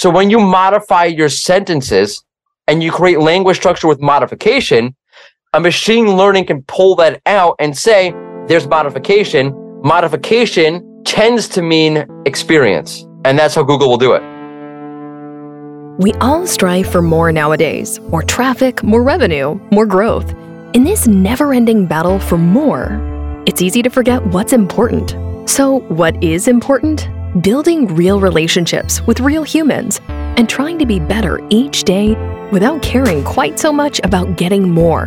So when you modify your sentences and you create language structure with modification, a machine learning can pull that out and say, there's modification. Modification tends to mean experience. And that's how Google will do it. We all strive for more nowadays more traffic, more revenue, more growth. In this never ending battle for more, it's easy to forget what's important. So, what is important? Building real relationships with real humans and trying to be better each day without caring quite so much about getting more.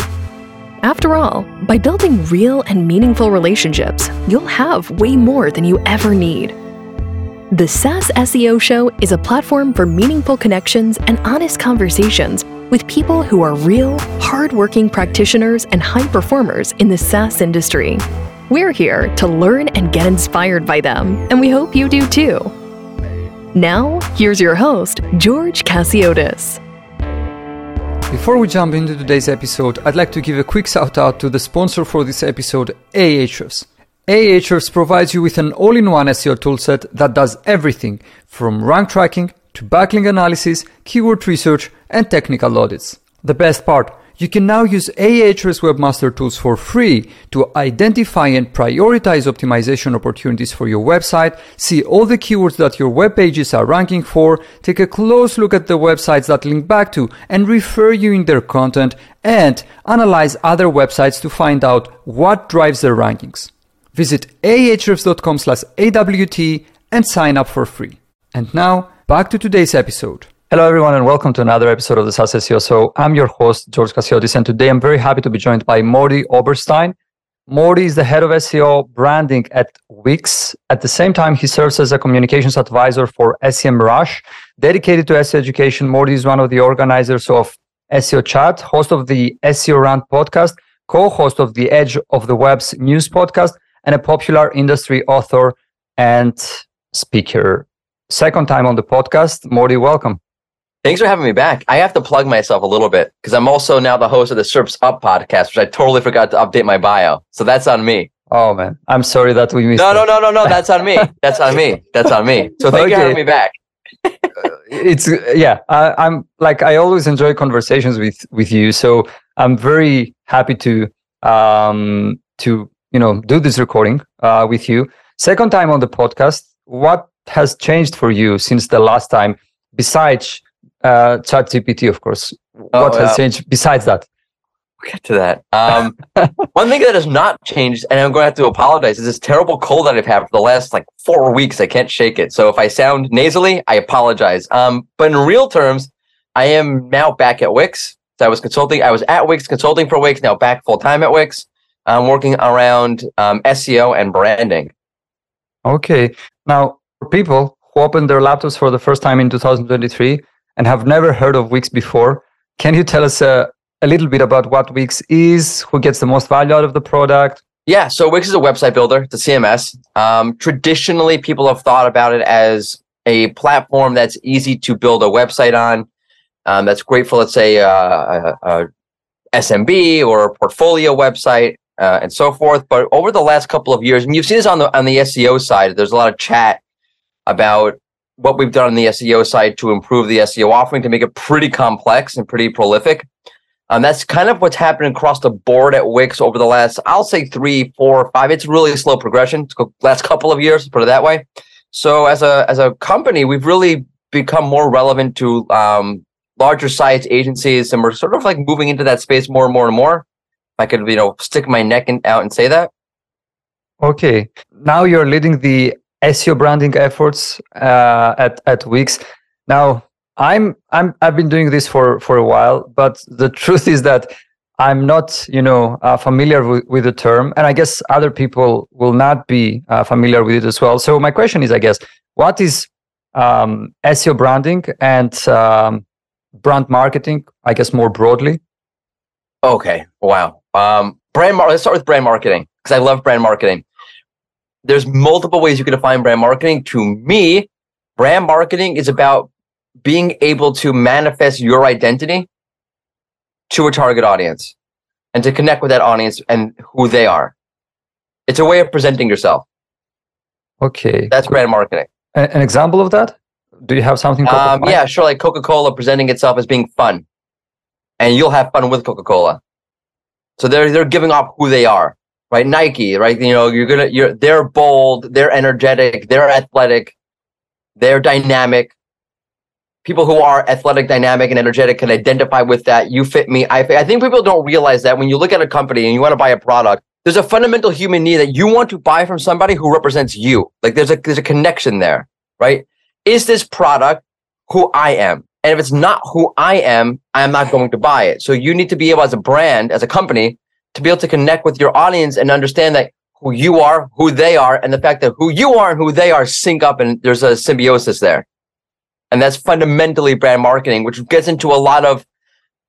After all, by building real and meaningful relationships, you'll have way more than you ever need. The SaaS SEO Show is a platform for meaningful connections and honest conversations with people who are real, hardworking practitioners and high performers in the SaaS industry. We're here to learn and get inspired by them, and we hope you do too. Now, here's your host, George Chasiotis. Before we jump into today's episode, I'd like to give a quick shout out to the sponsor for this episode, Ahrefs. Ahrefs provides you with an all in one SEO toolset that does everything from rank tracking to backlink analysis, keyword research, and technical audits. The best part, you can now use Ahrefs Webmaster Tools for free to identify and prioritize optimization opportunities for your website, see all the keywords that your web pages are ranking for, take a close look at the websites that link back to and refer you in their content, and analyze other websites to find out what drives their rankings. Visit ahrefs.com slash AWT and sign up for free. And now, back to today's episode. Hello, everyone, and welcome to another episode of the SaaS SEO. So I'm your host, George Chasiotis, and today I'm very happy to be joined by Mordy Oberstein. Mordy is the head of SEO branding at Wix. At the same time, he serves as a communications advisor for Semrush. Dedicated to SEO education, Mordy is one of the organizers of SEO Chat, host of the SEO Rant podcast, co-host of the Edge of the Web's news podcast, and a popular industry author and speaker. Second time on the podcast, Mordy, welcome. Thanks for having me back. I have to plug myself a little bit because I'm also now the host of the SERPs Up podcast, which I totally forgot to update my bio. So that's on me. Oh man, I'm sorry that we missed. No, no, no, no, no. That's on me. That's on me. That's on me. So thank okay. you for having me back. uh, it's yeah. I, I'm like I always enjoy conversations with with you. So I'm very happy to um to you know do this recording uh, with you. Second time on the podcast. What has changed for you since the last time? Besides uh, ChatGPT, of course. Oh, what has changed besides that? We'll get to that. Um, one thing that has not changed, and I'm going to have to apologize, is this terrible cold that I've had for the last like four weeks. I can't shake it. So if I sound nasally, I apologize. Um, but in real terms, I am now back at Wix. So I was consulting. I was at Wix consulting for Wix. Now back full time at Wix. I'm working around um, SEO and branding. Okay. Now, for people who opened their laptops for the first time in 2023, and have never heard of Wix before, can you tell us uh, a little bit about what Wix is, who gets the most value out of the product? Yeah, so Wix is a website builder, a CMS. Um, traditionally, people have thought about it as a platform that's easy to build a website on. Um, that's great for, let's say, uh, a, a, SMB or a portfolio website uh, and so forth. But over the last couple of years, and you've seen this on the on the SEO side, there's a lot of chat about what we've done on the SEO side to improve the SEO offering to make it pretty complex and pretty prolific. And that's kind of what's happened across the board at Wix over the last, I'll say three, four, five. It's really slow progression. Last couple of years, put it that way. So as a as a company, we've really become more relevant to um, larger sites, agencies, and we're sort of like moving into that space more and more and more. If I could, you know, stick my neck in, out and say that. Okay, now you're leading the SEO branding efforts uh, at at Wix. Now, I'm I'm I've been doing this for for a while, but the truth is that I'm not, you know, uh, familiar with, with the term, and I guess other people will not be uh, familiar with it as well. So my question is, I guess, what is um, SEO branding and um, brand marketing? I guess more broadly. Okay. Wow. Um, brand. Mar- Let's start with brand marketing because I love brand marketing there's multiple ways you can define brand marketing. To me, brand marketing is about being able to manifest your identity to a target audience and to connect with that audience and who they are. It's a way of presenting yourself. Okay. That's brand marketing. An example of that? Do you have something? Um, yeah, sure. Like Coca Cola presenting itself as being fun, and you'll have fun with Coca Cola. So they're they're giving off who they are, right? Nike, right? You know, you're gonna you're they're bold, they're energetic, they're athletic, they're dynamic. People who are athletic, dynamic, and energetic can identify with that. You fit me. I I think people don't realize that when you look at a company and you want to buy a product, there's a fundamental human need that you want to buy from somebody who represents you. Like there's a there's a connection there, right? Is this product who I am? And if it's not who I am, I'm not going to buy it. So you need to be able as a brand, as a company, to be able to connect with your audience and understand that who you are, who they are, and the fact that who you are and who they are sync up and there's a symbiosis there. And that's fundamentally brand marketing, which gets into a lot of,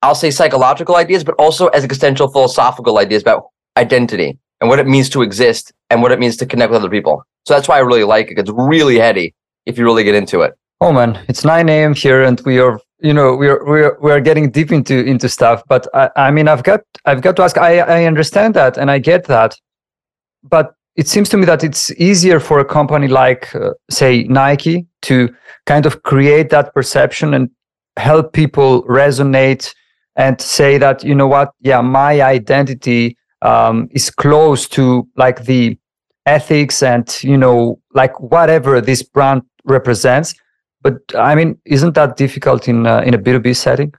I'll say psychological ideas, but also as existential philosophical ideas about identity and what it means to exist and what it means to connect with other people. So that's why I really like it. It's really heady if you really get into it. Oh man, it's 9 a.m. here and we are you know we're we're we're getting deep into into stuff but I, I mean i've got i've got to ask i i understand that and i get that but it seems to me that it's easier for a company like uh, say nike to kind of create that perception and help people resonate and say that you know what yeah my identity um, is close to like the ethics and you know like whatever this brand represents but i mean isn't that difficult in uh, in a b2b setting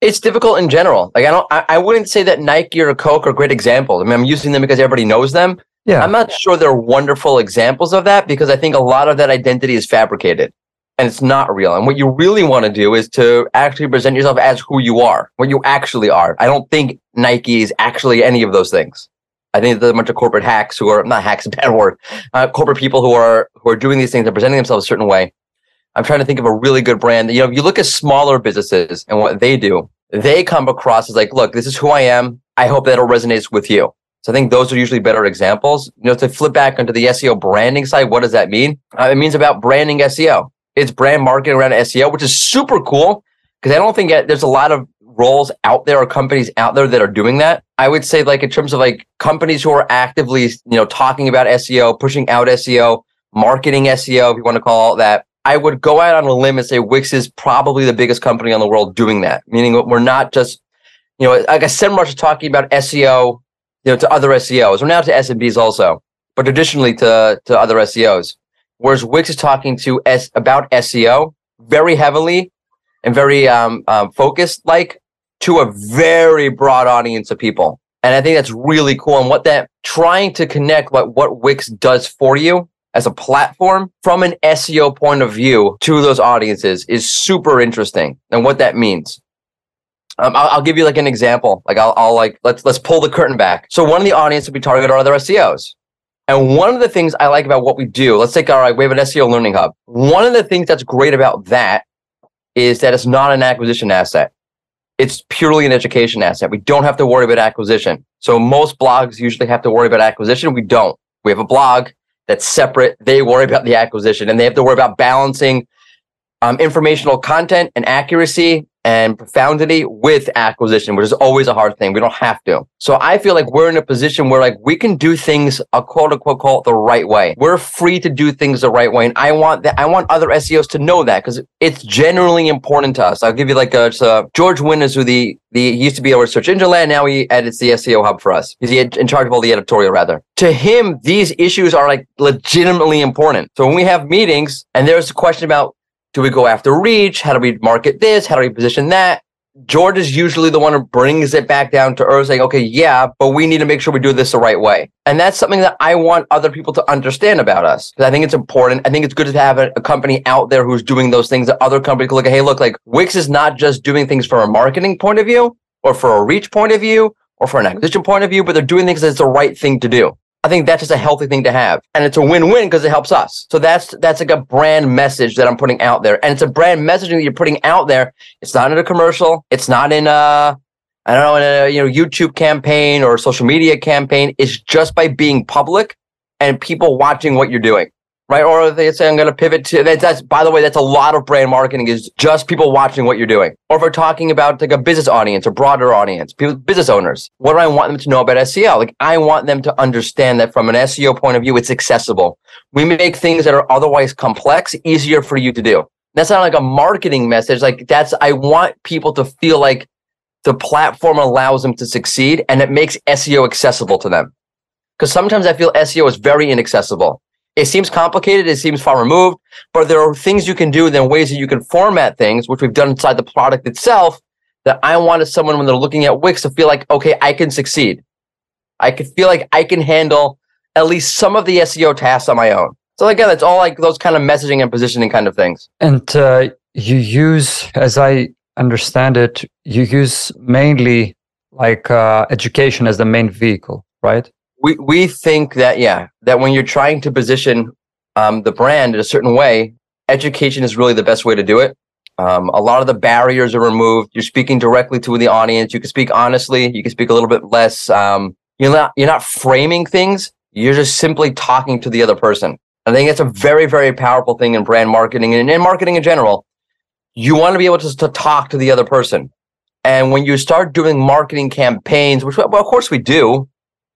it's difficult in general like i don't I, I wouldn't say that nike or coke are great examples i mean i'm using them because everybody knows them yeah i'm not sure they're wonderful examples of that because i think a lot of that identity is fabricated and it's not real. And what you really want to do is to actually present yourself as who you are, what you actually are. I don't think Nike is actually any of those things. I think there's a bunch of corporate hacks who are not hacks, a bad word. Uh, corporate people who are who are doing these things and presenting themselves a certain way. I'm trying to think of a really good brand. You know, if you look at smaller businesses and what they do, they come across as like, look, this is who I am. I hope that it resonates with you. So I think those are usually better examples. You know, to flip back onto the SEO branding side, what does that mean? Uh, it means about branding SEO it's brand marketing around SEO, which is super cool because I don't think that there's a lot of roles out there or companies out there that are doing that. I would say like in terms of like companies who are actively, you know, talking about SEO, pushing out SEO, marketing SEO, if you want to call that. I would go out on a limb and say Wix is probably the biggest company in the world doing that. Meaning we're not just, you know, like I said, much talking about SEO, you know, to other SEOs. We're now to SMBs also, but additionally to to other SEOs. Whereas Wix is talking to S about SEO very heavily and very um, um, focused, like to a very broad audience of people. And I think that's really cool. And what that trying to connect what, what Wix does for you as a platform from an SEO point of view to those audiences is super interesting and what that means. Um, I'll, I'll, give you like an example. Like I'll, I'll like let's let's pull the curtain back. So one of the audience that we target are other SEOs. And one of the things I like about what we do, let's take, all right, we have an SEO learning hub. One of the things that's great about that is that it's not an acquisition asset. It's purely an education asset. We don't have to worry about acquisition. So most blogs usually have to worry about acquisition. We don't. We have a blog that's separate. They worry about the acquisition and they have to worry about balancing um, informational content and accuracy and profundity with acquisition, which is always a hard thing. We don't have to. So I feel like we're in a position where like we can do things a quote unquote call it the right way. We're free to do things the right way. And I want that I want other SEOs to know that because it's generally important to us. I'll give you like a, a George is who the the he used to be over search engine land. Now he edits the SEO hub for us. He's in charge of all the editorial rather. To him, these issues are like legitimately important. So when we have meetings and there's a question about do we go after reach? How do we market this? How do we position that? George is usually the one who brings it back down to earth, saying, okay, yeah, but we need to make sure we do this the right way. And that's something that I want other people to understand about us. Because I think it's important. I think it's good to have a, company out there who's doing those things that other companies can look at. Hey, look, like Wix is not just doing things from a marketing point of view or for a reach point of view or for an acquisition point of view, but they're doing things that's the right thing to do. I think that's just a healthy thing to have. And it's a win-win because it helps us. So that's that's like a brand message that I'm putting out there. And it's a brand messaging that you're putting out there. It's not in a commercial. It's not in a I don't know, in a you know YouTube campaign or social media campaign. It's just by being public and people watching what you're doing. Right? Or they say I'm going to pivot to that, that's by the way, that's a lot of brand marketing is just people watching what you're doing. Or if we're talking about like a business audience, a broader audience, people, business owners, what do I want them to know about SEO? Like I want them to understand that from an SEO point of view, it's accessible. We make things that are otherwise complex easier for you to do. That's not like a marketing message. Like that's I want people to feel like the platform allows them to succeed and it makes SEO accessible to them. Because sometimes I feel SEO is very inaccessible it seems complicated. It seems far removed, but there are things you can do. Then ways that you can format things, which we've done inside the product itself. That I wanted someone when they're looking at Wix to feel like, okay, I can succeed. I can feel like I can handle at least some of the SEO tasks on my own. So again, it's all like those kind of messaging and positioning kind of things. And uh, you use, as I understand it, you use mainly like uh, education as the main vehicle, right? We we think that yeah that when you're trying to position um, the brand in a certain way education is really the best way to do it. Um, a lot of the barriers are removed. You're speaking directly to the audience. You can speak honestly. You can speak a little bit less um, you're not you're not framing things. You're just simply talking to the other person. I think it's a very very powerful thing in brand marketing and in marketing in general. You want to be able to, to talk to the other person. And when you start doing marketing campaigns which well, of course we do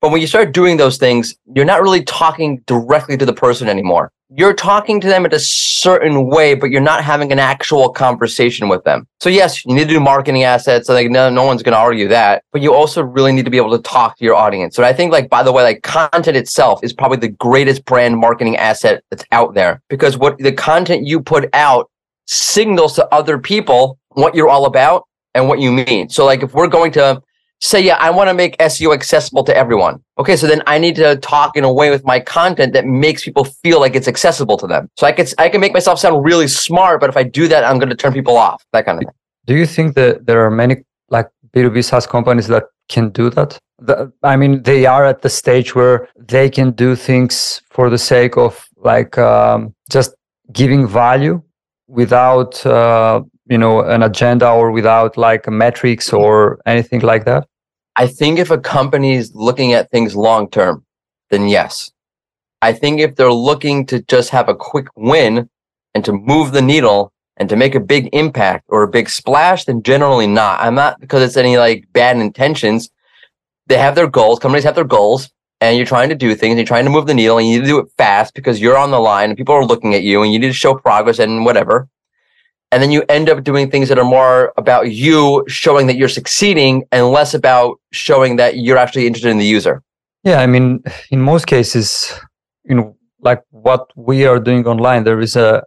but when you start doing those things, you're not really talking directly to the person anymore. You're talking to them in a certain way, but you're not having an actual conversation with them. So yes, you need to do marketing assets. I think no, no one's going to argue that, but you also really need to be able to talk to your audience. So I think like, by the way, like content itself is probably the greatest brand marketing asset that's out there because what the content you put out signals to other people what you're all about and what you mean. So like if we're going to say, yeah, I want to make SEO accessible to everyone. Okay, so then I need to talk in a way with my content that makes people feel like it's accessible to them. So I can I can make myself sound really smart, but if I do that, I'm going to turn people off. That kind of thing. Do you think that there are many like B2B SaaS companies that can do that? The, I mean, they are at the stage where they can do things for the sake of like um, just giving value without uh, you know an agenda or without like metrics or anything like that? I think if a company is looking at things long term then yes. I think if they're looking to just have a quick win and to move the needle and to make a big impact or a big splash then generally not. I'm not because it's any like bad intentions. They have their goals companies have their goals and you're trying to do things and you're trying to move the needle and you need to do it fast because you're on the line and people are looking at you and you need to show progress and whatever and then you end up doing things that are more about you showing that you're succeeding and less about showing that you're actually interested in the user. Yeah i mean in most cases you know like what we are doing online there is a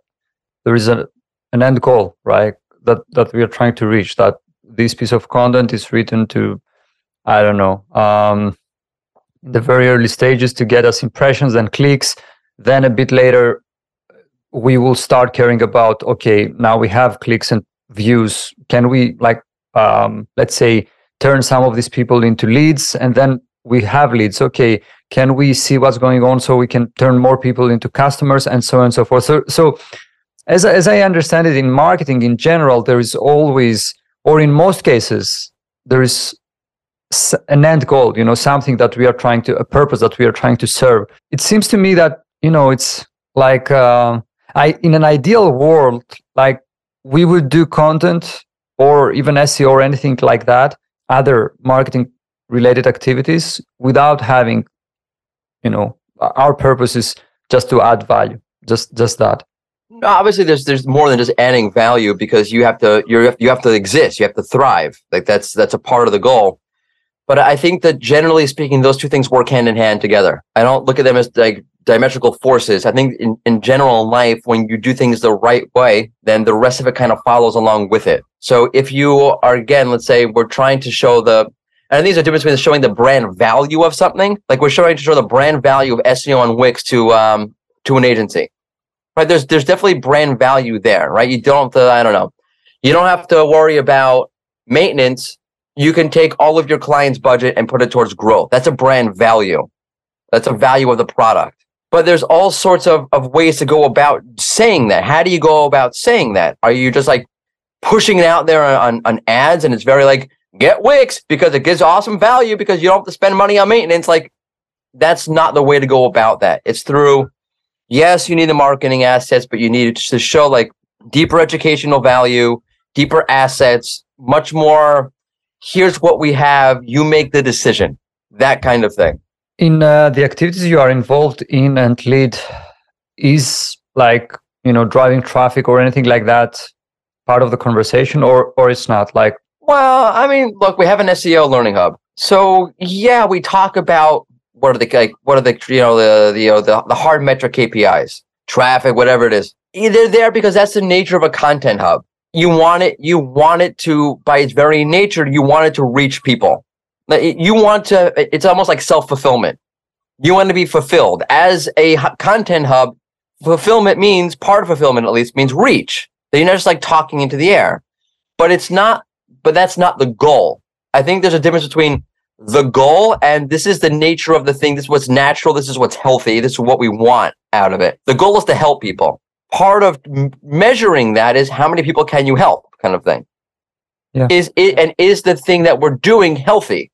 there is a an end goal right that that we are trying to reach that this piece of content is written to i don't know um the very early stages to get us impressions and clicks. Then a bit later we will start caring about okay now we have clicks and views. Can we like um, let's say turn some of these people into leads and then we have leads. Okay can we see what's going on so we can turn more people into customers and so on and so forth. So so as, as i understand it in marketing in general there is always or in most cases there is an end goal you know something that we are trying to a purpose that we are trying to serve. It seems to me that you know it's like uh, I in an ideal world, like we would do content or even SEO or anything like that, other marketing related activities without having, you know, our purpose is just to add value. Just just that. No, obviously, there's there's more than just adding value because you have to you you have to exist. You have to thrive. Like that's that's a part of the goal. But I think that generally speaking, those two things work hand in hand together. I don't look at them as like diametrical forces. I think in, in general in life, when you do things the right way, then the rest of it kind of follows along with it. So if you are, again, let's say we're trying to show the, and these are difference between showing the brand value of something, like we're showing to show the brand value of SEO on Wix to, um, to an agency, right? There's, there's definitely brand value there, right? You don't have to, I don't know, you don't have to worry about maintenance. You can take all of your client's budget and put it towards growth. That's a brand value. That's a value of the product but there's all sorts of, of ways to go about saying that. How do you go about saying that? Are you just like pushing it out there on, on ads and it's very like, get Wix because it gives awesome value because you don't have to spend money on maintenance? Like, that's not the way to go about that. It's through yes, you need the marketing assets, but you need to show like deeper educational value, deeper assets, much more. Here's what we have. You make the decision. That kind of thing. In uh, the activities you are involved in and lead, is like you know driving traffic or anything like that part of the conversation, or or it's not like. Well, I mean, look, we have an SEO learning hub, so yeah, we talk about what are the like what are the you know the the you know, the, the hard metric KPIs, traffic, whatever it is. They're there because that's the nature of a content hub. You want it, you want it to, by its very nature, you want it to reach people. You want to, it's almost like self fulfillment. You want to be fulfilled. As a content hub, fulfillment means, part of fulfillment at least, means reach. That you're not just like talking into the air. But it's not, but that's not the goal. I think there's a difference between the goal and this is the nature of the thing. This is what's natural. This is what's healthy. This is what we want out of it. The goal is to help people. Part of m- measuring that is how many people can you help kind of thing. Yeah. Is it, and is the thing that we're doing healthy?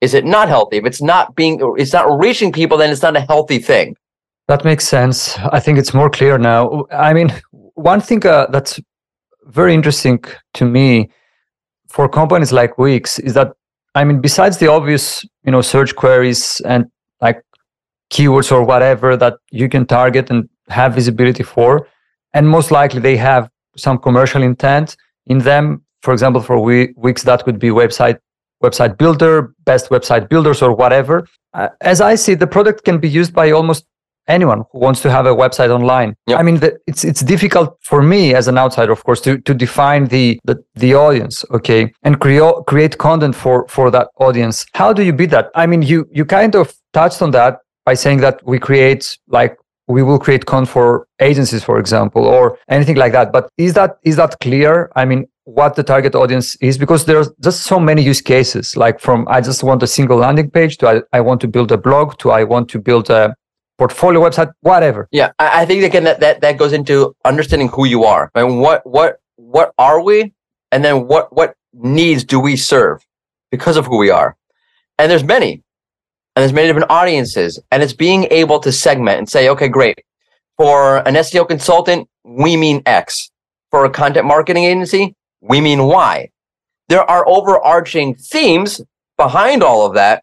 Is it not healthy? If it's not being, it's not reaching people, then it's not a healthy thing. That makes sense. I think it's more clear now. I mean, one thing uh, that's very interesting to me for companies like Wix is that I mean, besides the obvious, you know, search queries and like keywords or whatever that you can target and have visibility for, and most likely they have some commercial intent in them. For example, for Wix, that could be website website builder, best website builders, or whatever. Uh, as I see, the product can be used by almost anyone who wants to have a website online. Yep. I mean, the, it's it's difficult for me as an outsider, of course, to to define the the, the audience, okay, and create create content for for that audience. How do you beat that? I mean, you you kind of touched on that by saying that we create like we will create content for agencies, for example, or anything like that. But is that is that clear? I mean, what the target audience is because there's just so many use cases like from i just want a single landing page to I, I want to build a blog to i want to build a portfolio website, whatever. Yeah, I think again that, that that goes into understanding who you are and what what what are we, and then what what needs do we serve because of who we are. And there's many, and there's many different audiences, and it's being able to segment and say, okay, great. For an SEO consultant, we mean X. For a content marketing agency, we mean Y. There are overarching themes behind all of that,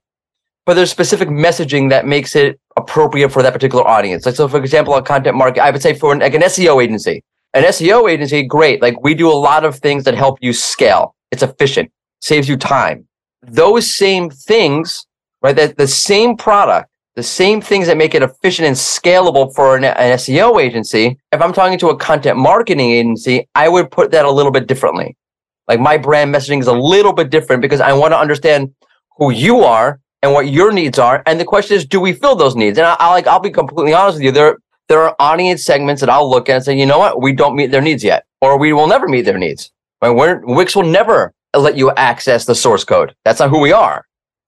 but there's specific messaging that makes it appropriate for that particular audience. Like so, for example, a content market, I would say for an, like an SEO agency, an SEO agency, great. Like we do a lot of things that help you scale. It's efficient, saves you time. Those same things, right? That the same product, the same things that make it efficient and scalable for an, an SEO agency. If I'm talking to a content marketing agency, I would put that a little bit differently. Like my brand messaging is a little bit different because I want to understand who you are and what your needs are. And the question is, do we fill those needs? And I, I like, I'll be completely honest with you. There, there are audience segments that I'll look at and say, you know what, we don't meet their needs yet, or we will never meet their needs. Right? We're, Wix will never let you access the source code. That's not who we are.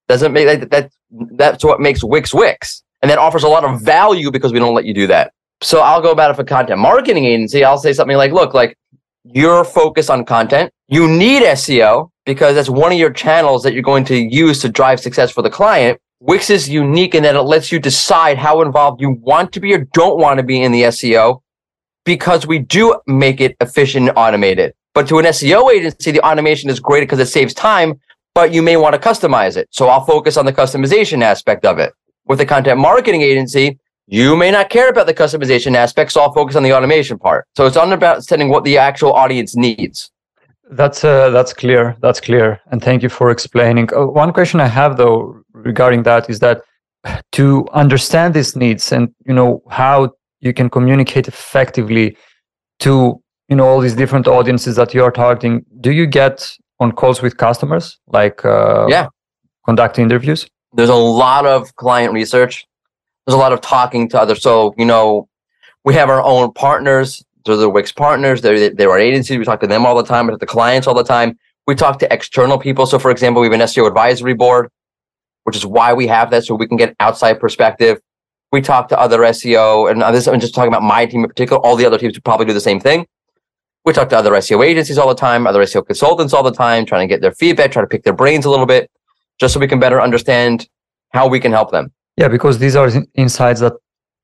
Doesn't make that, that that's what makes Wix Wix. And that offers a lot of value because we don't let you do that. So I'll go about it for content marketing agency. I'll say something like, look, like you're focused on content. You need SEO because that's one of your channels that you're going to use to drive success for the client. Wix is unique in that it lets you decide how involved you want to be or don't want to be in the SEO because we do make it efficient and automated. But to an SEO agency, the automation is great because it saves time, but you may want to customize it. So I'll focus on the customization aspect of it. With a content marketing agency, you may not care about the customization aspect, so I'll focus on the automation part. So it's understanding what the actual audience needs. That's uh, that's clear. That's clear, and thank you for explaining. Uh, one question I have though regarding that is that to understand these needs and you know how you can communicate effectively to you know all these different audiences that you are targeting. Do you get on calls with customers, like uh, yeah, conducting interviews? There's a lot of client research. There's a lot of talking to others. So you know, we have our own partners they're the Wix partners. They're, they're our agencies. We talk to them all the time. We talk to clients all the time. We talk to external people. So, for example, we have an SEO advisory board, which is why we have that so we can get outside perspective. We talk to other SEO, and this I'm just talking about my team in particular. All the other teams would probably do the same thing. We talk to other SEO agencies all the time, other SEO consultants all the time, trying to get their feedback, try to pick their brains a little bit, just so we can better understand how we can help them. Yeah, because these are insights that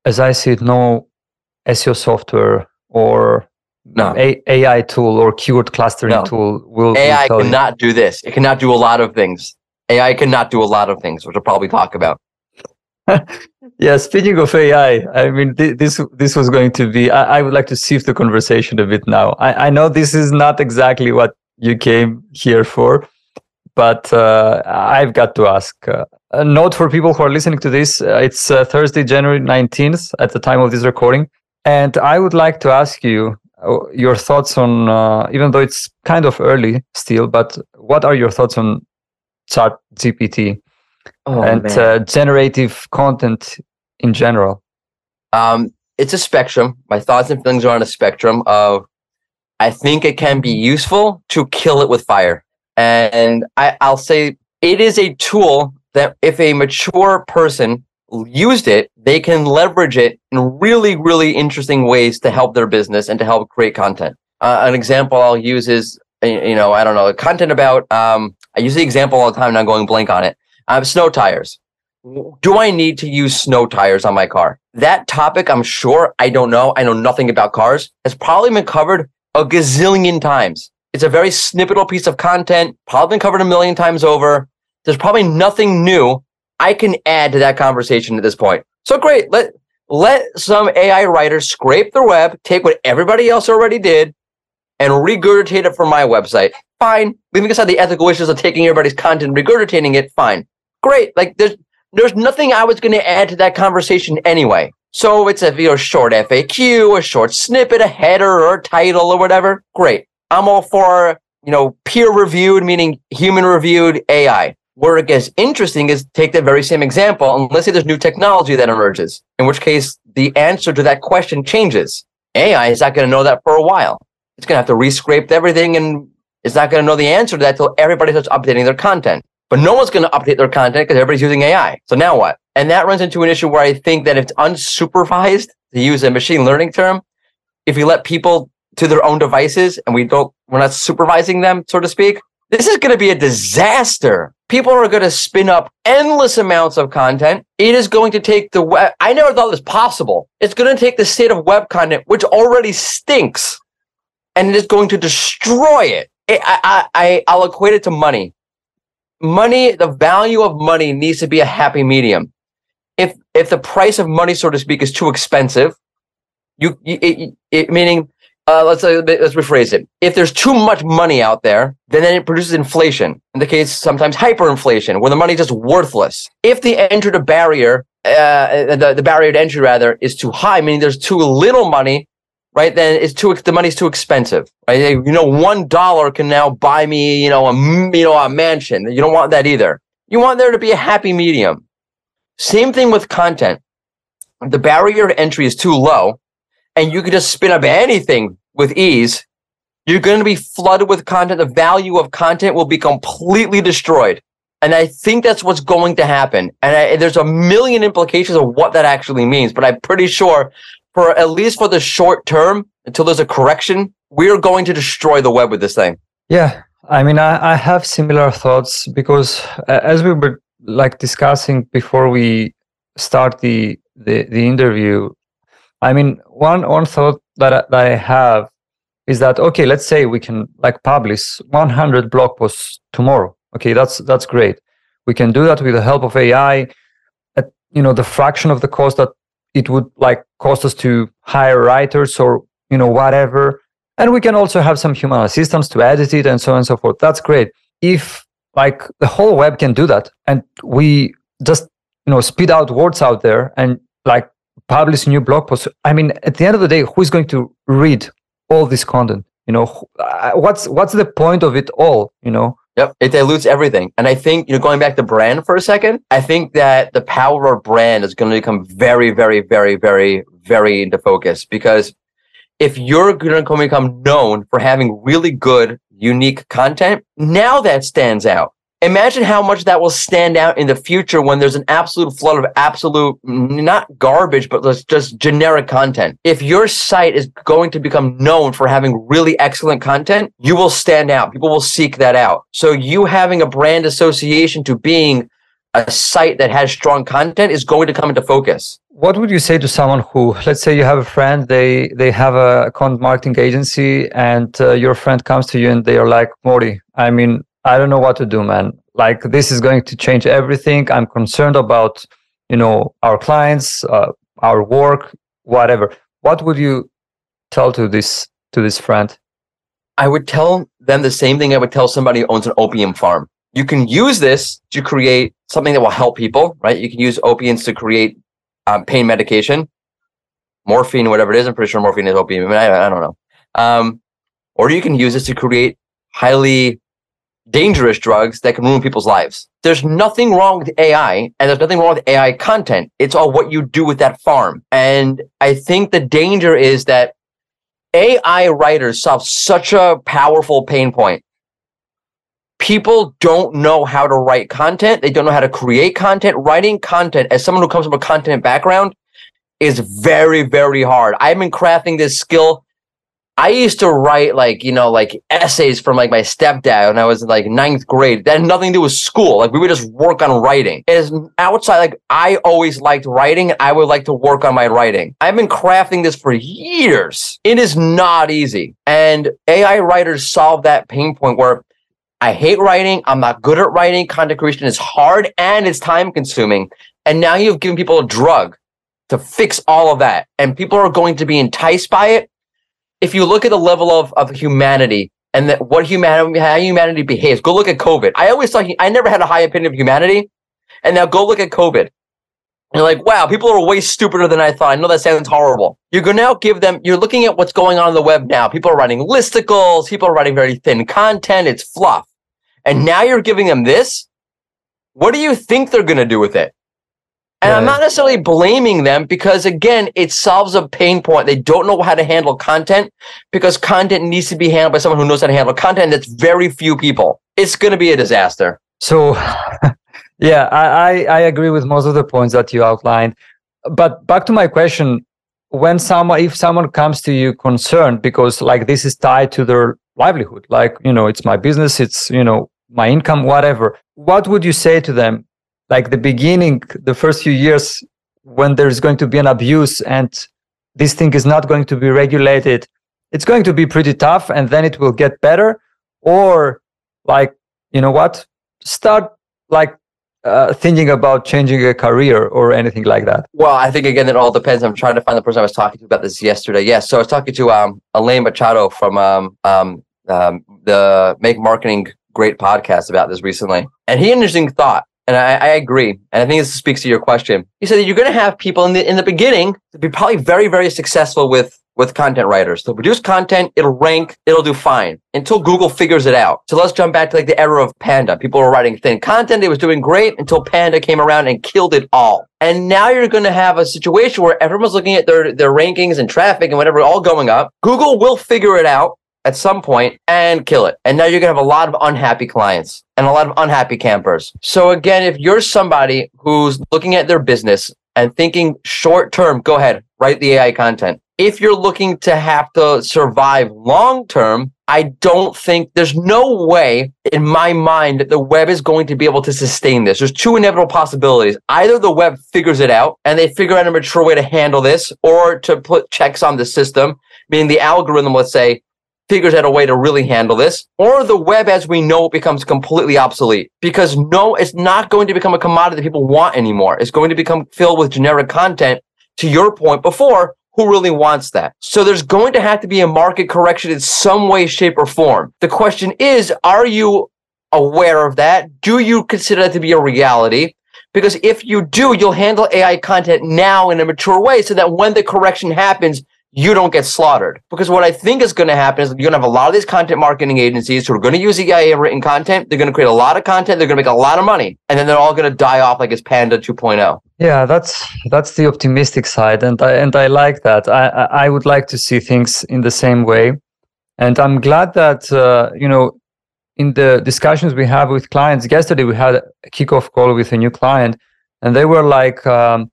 as I see it, no SEO software or No. A- AI tool or keyword clustering No. tool will will AI you. cannot do this. It cannot do a lot of things. AI cannot do a lot of things, which we'll probably talk about. Yeah, speaking of AI, I mean, thi- this this was going to be. I, I would like to shift the conversation a bit now. I, I know this is not exactly what you came here for, but uh, I've got to ask. Uh, a note for people who are listening to this: uh, it's uh, Thursday, January nineteenth, at the time of this recording, and I would like to ask you uh, your thoughts on. Uh, even though it's kind of early still, but what are your thoughts on Chat GPT? Oh, and uh, generative content in general. Um, it's a spectrum. My thoughts and feelings are on a spectrum of I think it can be useful to kill it with fire. And I, I'll say it is a tool that if a mature person used it, they can leverage it in really, really interesting ways to help their business and to help create content. Uh, an example I'll use is, you know, I don't know, content about, um, I use the example all the time and I'm going blank on it. Um, snow tires do I need to use snow tires on my car? That topic, I'm sure, I don't know. I know nothing about cars, has probably been covered a gazillion times. It's a very snippetable piece of content, probably been covered a million times over. There's probably nothing new I can add to that conversation at this point. So great. Let, let some AI writers scrape the web, take what everybody else already did, and regurgitate it for my website. Fine. Leaving aside the ethical issues of taking everybody's content regurgitating it, fine. Great. Like there's there's nothing I was going to add to that conversation anyway. So it's a you know, short FAQ, a short snippet, a header or a title or whatever. Great. I'm all for, you know, peer reviewed, meaning human reviewed AI. Where it gets interesting is take that very same example, and let's say there's new technology that emerges, in which case the answer to that question changes. AI is not going to know that for a while. It's going to have to rescrape everything and it's not going to know the answer to that until everybody starts updating their content. But no one's going to update their content because everybody's using AI. So now what? And that runs into an issue where I think that if it's unsupervised, to use a machine learning term, if you let people to their own devices and we don't, we're not supervising them, so to speak, this is going to be a disaster. People are going to spin up endless amounts of content. It is going to take the web. I never thought this possible. It's going to take the state of web content, which already stinks, and it is going to destroy it. I, I, I, I'll equate it to money money, the value of money needs to be a happy medium. If if the price of money, so to speak, is too expensive, you, it, it, meaning uh, let's uh, let's rephrase it. If there's too much money out there, then, then it produces inflation. In the case, sometimes hyperinflation, where the money just worthless. If the entry to barrier, uh, the the barrier to entry rather, is too high, meaning there's too little money, right? Then it's too the money's too expensive. Right? You know, one dollar can now buy me, you know, a you know a mansion. You don't want that either. You want there to be a happy medium. Same thing with content. The barrier to entry is too low, and you can just spin up anything with ease. You're going to be flooded with content. The value of content will be completely destroyed. And I think that's what's going to happen. And I, there's a million implications of what that actually means. But I'm pretty sure for at least for the short term, until there's a correction, we're going to destroy the web with this thing. Yeah, I mean, I, I have similar thoughts because uh, as we were like discussing before we start the the, the interview, I mean, one one thought that I, that I have is that okay, let's say we can like publish 100 blog posts tomorrow. Okay, that's that's great. We can do that with the help of AI at you know the fraction of the cost that it would like cost us to hire writers or you know whatever. And we can also have some human assistants to edit it and so on and so forth. That's great. If like the whole web can do that and we just you know spit out words out there and like publish new blog posts i mean at the end of the day who's going to read all this content? You know uh, what's what's the point of it all you know? Yep, it dilutes everything. And I think, you know, going back to brand for a second, I think that the power of brand is going to become very, very, very, very, very into focus because if you're going to become known for having really good, unique content, now that stands out. Imagine how much that will stand out in the future when there's an absolute flood of absolute, not garbage, but just generic content. If your site is going to become known for having really excellent content, you will stand out. People will seek that out. So you having a brand association to being a site that has strong content is going to come into focus. What would you say to someone who, let's say, you have a friend, they they have a content marketing agency, and uh, your friend comes to you and they are like, Mordy, I mean, I don't know what to do, man. Like this is going to change everything. I'm concerned about, you know, our clients, uh, our work, whatever. What would you tell to this to this friend? I would tell them the same thing I would tell somebody who owns an opium farm. You can use this to create something that will help people, right? You can use opiates to create um, pain medication, morphine, whatever it is. I'm pretty sure morphine is opium. I, I don't know. Um, or you can use this to create highly dangerous drugs that can ruin people's lives. There's nothing wrong with AI and there's nothing wrong with AI content. It's all what you do with that farm. And I think the danger is that AI writers solve such a powerful pain point. People don't know how to write content. They don't know how to create content. Writing content as someone who comes from a content background is very, very hard. I've been crafting this skill I used to write like, you know, like essays from like my stepdad when I was like ninth grade. That had nothing to do with school. Like we would just work on writing. As outside, like I always liked writing. I would like to work on my writing. I've been crafting this for years. It is not easy. And AI writers solve that pain point where I hate writing. I'm not good at writing. Content creation is hard and it's time consuming. And now you've given people a drug to fix all of that. And people are going to be enticed by it if you look at the level of, of humanity and that what humanity how humanity behaves, go look at COVID. I always thought I never had a high opinion of humanity, and now go look at COVID. And you're like, wow, people are way stupider than I thought. I know that sounds horrible. You're going to now give them, you're looking at what's going on on the web now. People are writing listicles, people are writing very thin content, it's fluff. And now you're giving them this. What do you think they're going to do with it? And yeah. I'm not necessarily blaming them because again, it solves a pain point. They don't know how to handle content because content needs to be handled by someone who knows how to handle content. That's very few people. It's going to be a disaster. So, yeah, I, I agree with most of the points that you outlined. But back to my question, when someone, if someone comes to you concerned because like this is tied to their livelihood, like, you know, it's my business, it's, you know, my income, whatever, what would you say to them? like the beginning, the first few years when there's going to be an abuse and this thing is not going to be regulated, it's going to be pretty tough and then it will get better. Or like, you know what? Start like uh, thinking about changing a career or anything like that? Well, I think again, it all depends. I'm trying to find the person I was talking to about this yesterday. Yes, so I was talking to um, Elaine Machado from um, um, um, the Make Marketing Great podcast about this recently, and he had an interesting thought and I, I, agree. And I think this speaks to your question. You said that you're going to have people in the in the beginning to be probably very very successful with with content writers. They'll produce content, it'll rank, it'll do fine until Google figures it out. So let's jump back to like the era of Panda. People were writing thin content, it was doing great until Panda came around and killed it all. And now you're going to have a situation where everyone's looking at their their rankings and traffic and whatever all going up. Google will figure it out at some point and kill it. And now you're going to have a lot of unhappy clients and a lot of unhappy campers. So again, if you're somebody who's looking at their business and thinking short term, go ahead, write the AI content. If you're looking to have to survive long term, I don't think there's no way in my mind that the web is going to be able to sustain this. There's two inevitable possibilities. Either the web figures it out and they figure out a mature way to handle this or to put checks on the system, meaning the algorithm, let's say, figures out a way to really handle this, or the web as we know it becomes completely obsolete. Because no, it's not going to become a commodity that people want anymore. It's going to become filled with generic content. To your point before, who really wants that? So there's going to have to be a market correction in some way, shape, or form. The question is, are you aware of that? Do you consider that to be a reality? Because if you do, you'll handle AI content now in a mature way so that when the correction happens, you don't get slaughtered. Because what I think is going to happen is you're going to have a lot of these content marketing agencies who are going to use AI written content. They're going to create a lot of content. They're going to make a lot of money, and then they're all going to die off like it's Panda 2.0. Yeah, that's that's the optimistic side, and I and I like that. I I would like to see things in the same way, and I'm glad that uh, you know in the discussions we have with clients. Yesterday we had a kickoff call with a new client, and they were like, um,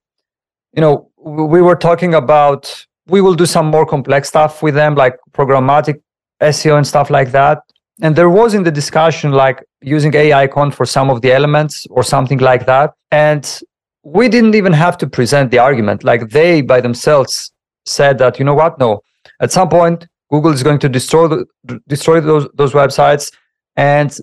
you know, we were talking about we will do some more complex stuff with them, like programmatic SEO and stuff like that. and there was in the discussion like using AI con for some of the elements or something like that. And we didn't even have to present the argument. Like they by themselves said that, you know what? No, at some point, Google is going to destroy the, destroy those those websites. And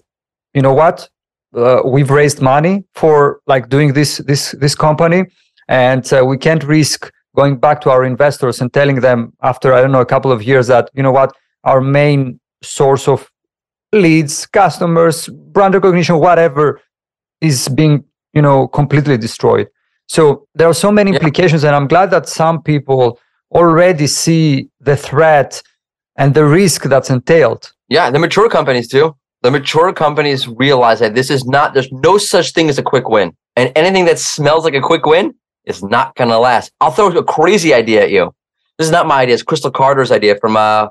you know what? Uh, we've raised money for like doing this this this company, and uh, we can't risk going back to our investors and telling them after I don't know a couple of years that you know what our main source of leads, customers, brand recognition, whatever is being you know completely destroyed. So there are so many yeah. implications, and I'm glad that some people already see the threat and the risk that's entailed. Yeah, the mature companies do. The mature companies realize that this is not, there's no such thing as a quick win. And anything that smells like a quick win is not going to last. I'll throw a crazy idea at you. This is not my idea. It's Crystal Carter's idea from, uh,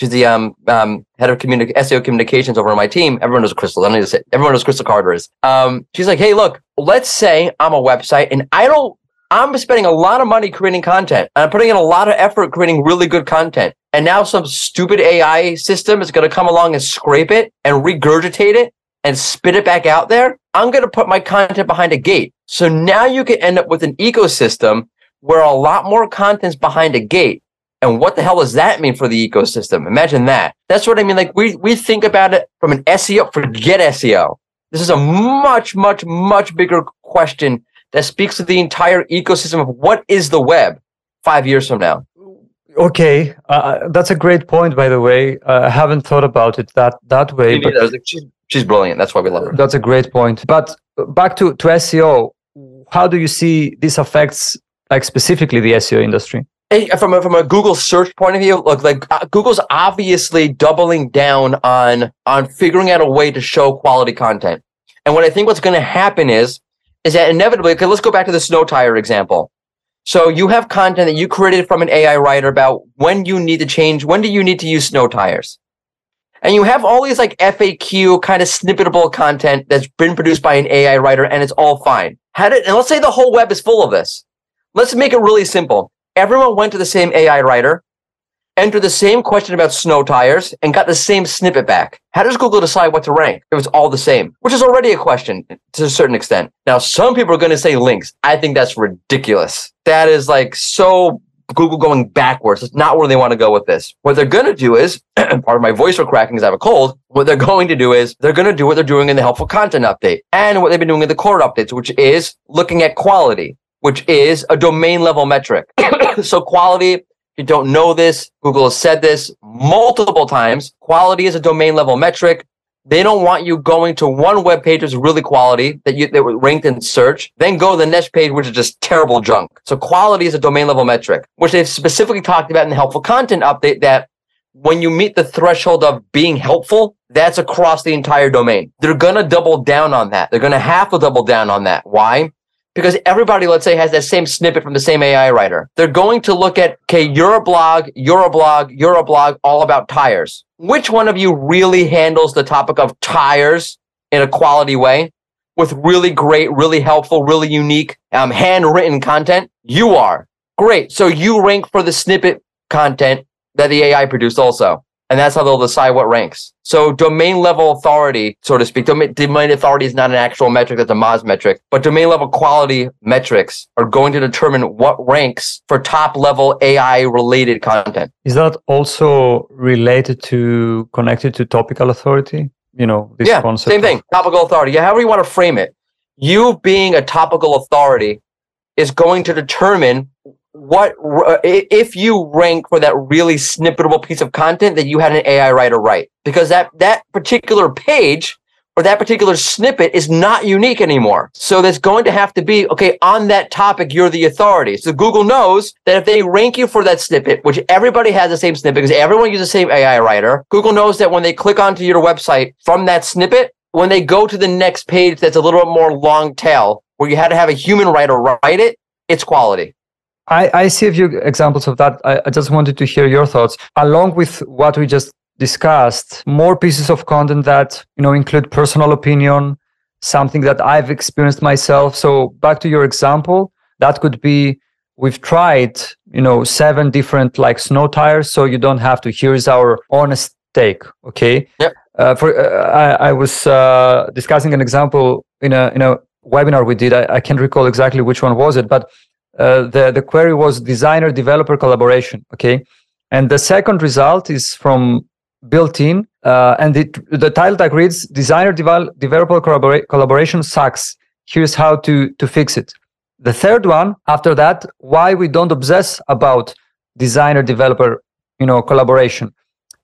she's the um, um, head of communi- SEO communications over on my team. Everyone knows Crystal. I don't need to say, everyone knows Crystal Carter is. Um, she's like, hey, look, let's say I'm a website and I don't I'm spending a lot of money creating content I'm putting in a lot of effort creating really good content. And now some stupid AI system is going to come along and scrape it and regurgitate it and spit it back out there. I'm going to put my content behind a gate. So now you can end up with an ecosystem where a lot more content's behind a gate. And what the hell does that mean for the ecosystem? Imagine that. That's what I mean. Like we, we think about it from an SEO, forget SEO. This is a much, much, much bigger question that speaks to the entire ecosystem of what is the web five years from now. Okay, uh, uh that's a great point. By the way, uh, I haven't thought about it that that way. But like, she's, brilliant. That's why we love her. That's a great point. But back to to SEO, how do you see this affects like specifically the SEO industry? from a, from a Google search point of view, look like uh, Google's obviously doubling down on on figuring out a way to show quality content. And what I think what's going to happen is is that inevitably, okay, let's go back to the snow tire example. So you have content that you created from an AI writer about when you need to change, when do you need to use snow tires? And you have all these like FAQ kind of snippetable content that's been produced by an AI writer and it's all fine. How did, and let's say the whole web is full of this. Let's make it really simple. Everyone went to the same AI writer entered the same question about snow tires and got the same snippet back. How does Google decide what to rank if it's all the same? Which is already a question to a certain extent. Now, some people are going to say links. I think that's ridiculous. That is like so Google going backwards. It's not where they want to go with this. What they're going to do is, part of my voice for cracking is I have a cold. What they're going to do is they're going to do what they're doing in the helpful content update and what they've been doing in the core updates, which is looking at quality, which is a domain level metric. so quality if you don't know this, Google has said this multiple times. Quality is a domain level metric. They don't want you going to one web page that's really quality that you that were ranked in search, then go to the next page which is just terrible junk. So quality is a domain level metric, which they've specifically talked about in the helpful content update that when you meet the threshold of being helpful, that's across the entire domain. They're going to double down on that. They're going to have to double down on that. Why? because everybody, let's say, has that same snippet from the same AI writer. They're going to look at, okay, you're a blog, you're a blog, you're a blog all about tires. Which one of you really handles the topic of tires in a quality way with really great, really helpful, really unique, um, handwritten content? You are. Great. So you rank for the snippet content that the AI produced also and that's how they'll decide what ranks. So domain level authority, so to speak, domain, domain authority is not an actual metric, that's a Moz metric, but domain level quality metrics are going to determine what ranks for top level AI related content. Is that also related to connected to topical authority? You know, this yeah, concept. Same thing, topical authority. Yeah, however you want to frame it. You being a topical authority is going to determine what uh, if you rank for that really snippetable piece of content that you had an AI writer write because that that particular page or that particular snippet is not unique anymore. So there's going to have to be, okay, on that topic, you're the authority. So Google knows that if they rank you for that snippet, which everybody has the same snippet because everyone uses the same AI writer, Google knows that when they click onto your website from that snippet, when they go to the next page that's a little bit more long tail, where you had to have a human writer write it, it's quality. I, I see a few examples of that. I, I just wanted to hear your thoughts along with what we just discussed. More pieces of content that you know include personal opinion, something that I've experienced myself. So back to your example, that could be we've tried you know seven different like snow tires, so you don't have to. Here's our honest take. Okay. Yep. uh, for uh, I, I, was uh, discussing an example in a in a webinar we did. I, I can't recall exactly which one was it, but uh, the the query was designer developer collaboration. Okay, and the second result is from Built In, uh, and it, the title tag reads designer devel- developer collabora- collaboration sucks. Here's how to to fix it. The third one after that, why we don't obsess about designer developer, you know, collaboration,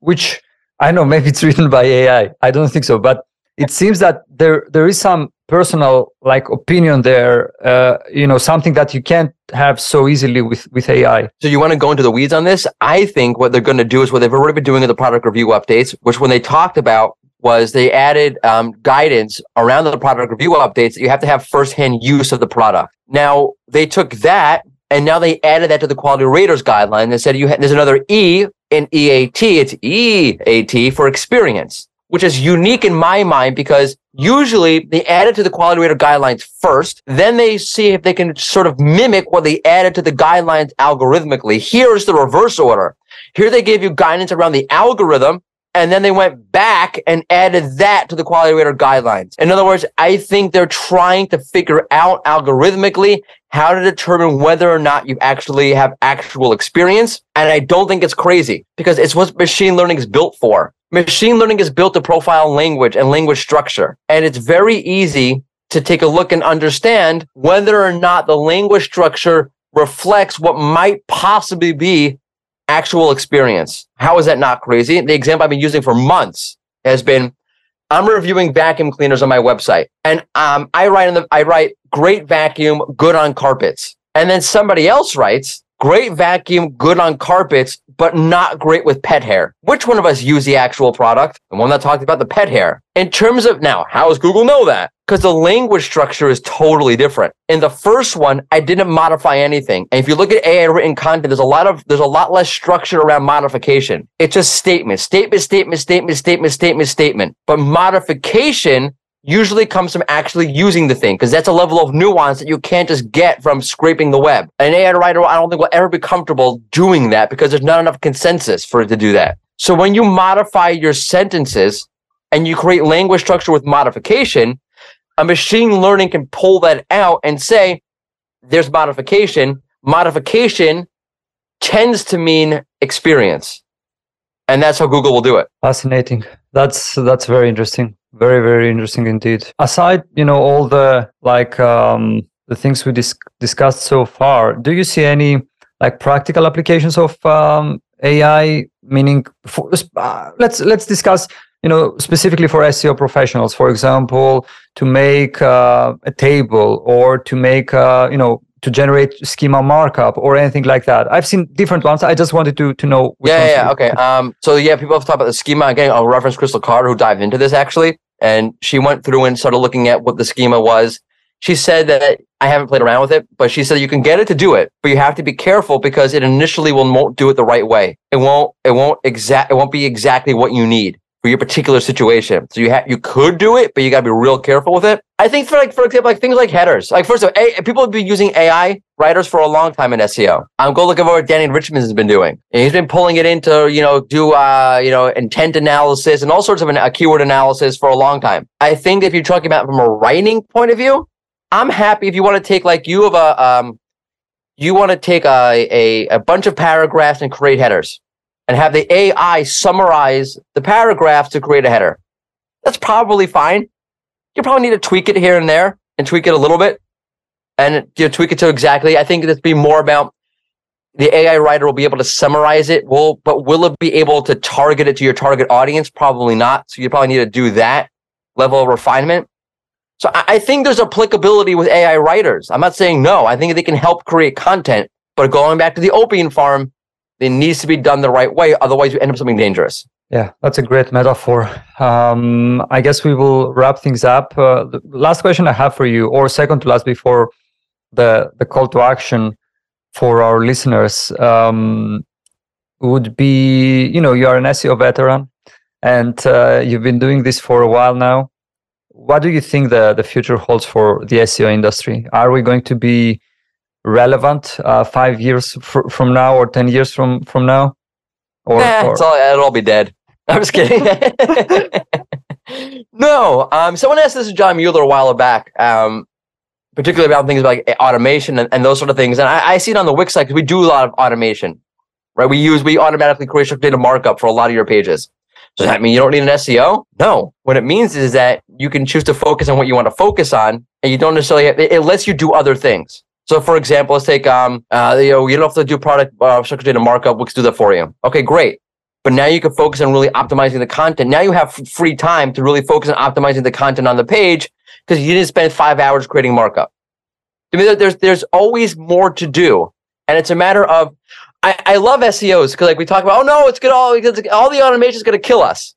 which I know maybe it's written by AI. I don't think so, but it seems that there there is some personal like opinion there. Uh, you know, something that you can't have so easily with with AI. So you want to go into the weeds on this? I think what they're going to do is what they've already been doing in the product review updates, which when they talked about was they added um, guidance around the product review updates that you have to have firsthand use of the product. Now they took that and now they added that to the quality raters guideline. They said you ha- there's another E in EAT. It's EAT for experience, which is unique in my mind because usually they add it to the quality rater guidelines first. Then they see if they can sort of mimic what they added to the guidelines algorithmically. Here's the reverse order. Here they gave you guidance around the algorithm and then they went back and added that to the quality rater guidelines. In other words, I think they're trying to figure out algorithmically how to determine whether or not you actually have actual experience. And I don't think it's crazy because it's what machine learning is built for. Machine learning is built to profile language and language structure. And it's very easy to take a look and understand whether or not the language structure reflects what might possibly be actual experience. How is that not crazy? The example I've been using for months has been I'm reviewing vacuum cleaners on my website and um, I write in the I write great vacuum, good on carpets. And then somebody else writes great vacuum, good on carpets, but not great with pet hair. Which one of us use the actual product? The one that talked about the pet hair. In terms of now, how does Google know that? Because the language structure is totally different. In the first one, I didn't modify anything. And if you look at AI written content, there's a lot of there's a lot less structure around modification. It's just statement, statement, statement, statement, statement, statement, statement. But modification usually comes from actually using the thing because that's a level of nuance that you can't just get from scraping the web. An AI writer, I don't think will ever be comfortable doing that because there's not enough consensus for it to do that. So when you modify your sentences and you create language structure with modification, a machine learning can pull that out and say, there's modification. Modification tends to mean experience. And that's how Google will do it. Fascinating. That's that's very interesting. Very, very interesting indeed. Aside, you know, all the like um, the things we dis- discussed so far, do you see any like practical applications of um, AI? Meaning, for, uh, let's let's discuss, you know, specifically for SEO professionals. For example, to make uh, a table or to make, uh, you know, to generate schema markup or anything like that. I've seen different ones. I just wanted to to know. yeah, yeah, okay. Um, so yeah, people have talked about the schema again. I'll reference Crystal Carter who dived into this actually, and she went through and started looking at what the schema was. She said that I haven't played around with it, but she said you can get it to do it, but you have to be careful because it initially will won't do it the right way. It won't. It won't exact. It won't be exactly what you need for your particular situation. So you have you could do it, but you got to be real careful with it. I think for like for example, like things like headers. Like first of all, a, people have been using AI writers for a long time in SEO. I'm go look at what Danny Richmond has been doing. And he's been pulling it into you know do uh you know intent analysis and all sorts of an, a keyword analysis for a long time. I think if you're talking about from a writing point of view, I'm happy if you want to take like you have a um you want to take a, a a bunch of paragraphs and create headers and have the AI summarize the paragraph to create a header. That's probably fine. You probably need to tweak it here and there and tweak it a little bit and you know, tweak it to exactly. I think it'd be more about the AI writer will be able to summarize it. Will, but will it be able to target it to your target audience? Probably not. So you probably need to do that level of refinement. So I, I think there's applicability with AI writers. I'm not saying no. I think they can help create content. But going back to the opium farm, it needs to be done the right way. Otherwise, you end up something dangerous. Yeah, that's a great metaphor. Um, I guess we will wrap things up. Uh, the last question I have for you, or second to last before the the call to action for our listeners, um, would be you know you are an SEO veteran and uh, you've been doing this for a while now. What do you think the the future holds for the SEO industry? Are we going to be relevant uh, five years fr- from now or 10 years from, from now? Or, nah, or... All, it'll all be dead. I'm just kidding. no. Um, someone asked this to John Mueller a while back, um, particularly about things like automation and, and those sort of things. And I, I see it on the Wix side because we do a lot of automation, right? We use, we automatically create structured data markup for a lot of your pages. Does that mean you don't need an SEO? No. What it means is that you can choose to focus on what you want to focus on, and you don't necessarily. Have, it, it lets you do other things. So, for example, let's take um, uh, you know, you don't have to do product uh, structured data markup. Wix do that for you. Okay, great. But now you can focus on really optimizing the content. Now you have free time to really focus on optimizing the content on the page because you didn't spend five hours creating markup. I mean, there's there's always more to do, and it's a matter of I, I love SEOs because like we talk about, oh no, it's gonna all all the automation is gonna kill us.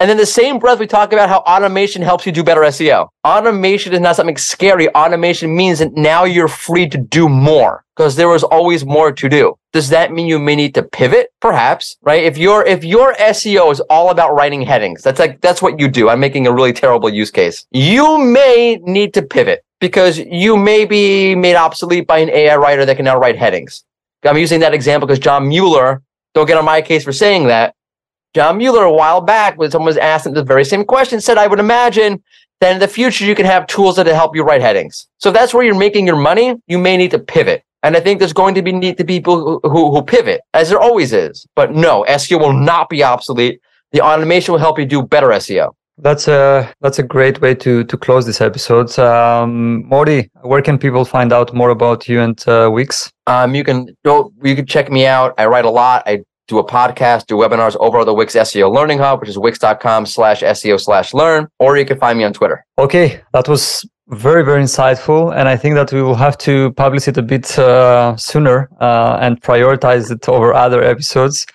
And then the same breath we talk about how automation helps you do better SEO. Automation is not something scary. Automation means that now you're free to do more because there was always more to do. Does that mean you may need to pivot? Perhaps, right? If your if your SEO is all about writing headings, that's like that's what you do. I'm making a really terrible use case. You may need to pivot because you may be made obsolete by an AI writer that can now write headings. I'm using that example because John Mueller, don't get on my case for saying that. John Mueller, a while back, when someone was asked him the very same question, said, I would imagine that in the future you can have tools that help you write headings. So if that's where you're making your money, you may need to pivot. And I think there's going to be need to be people who, who, who pivot, as there always is. But no, SEO will not be obsolete. The automation will help you do better SEO. That's a that's a great way to to close this episode. Um, Mordy, where can people find out more about you and uh, Wix? Um, you can go. You can check me out. I write a lot. I do a podcast, do webinars over at the Wix SEO Learning Hub, which is wix.com slash SEO slash learn, or you can find me on Twitter. Okay, that was very very insightful, and I think that we will have to publish it a bit uh, sooner uh, and prioritize it over other episodes.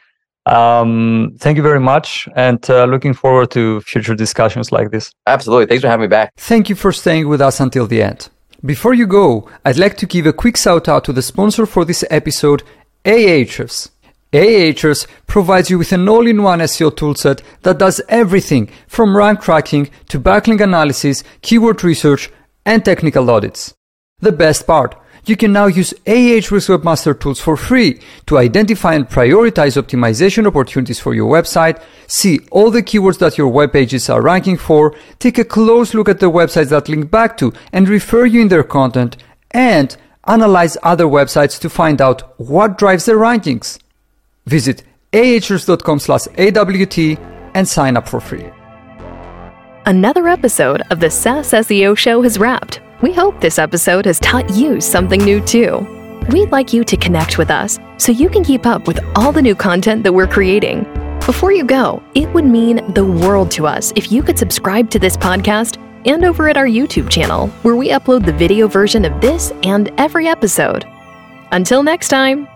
Um, thank you very much and uh, looking forward to future discussions like this. Absolutely. Thanks for having me back. Thank you for staying with us until the end. Before you go, I'd like to give a quick shout out to the sponsor for this episode, Ahrefs. Ahrefs provides you with an all-in-one SEO toolset that does everything from rank tracking to backlink analysis, keyword research, and technical audits. The best part, you can now use Ahrefs Webmaster Tools for free to identify and prioritize optimization opportunities for your website, see all the keywords that your web pages are ranking for, take a close look at the websites that link back to and refer you in their content, and analyze other websites to find out what drives their rankings. Visit ahrefs.com slash AWT and sign up for free. Another episode of the SaaS SEO Show has wrapped. We hope this episode has taught you something new too. We'd like you to connect with us so you can keep up with all the new content that we're creating. Before you go, it would mean the world to us if you could subscribe to this podcast and over at our YouTube channel, where we upload the video version of this and every episode. Until next time.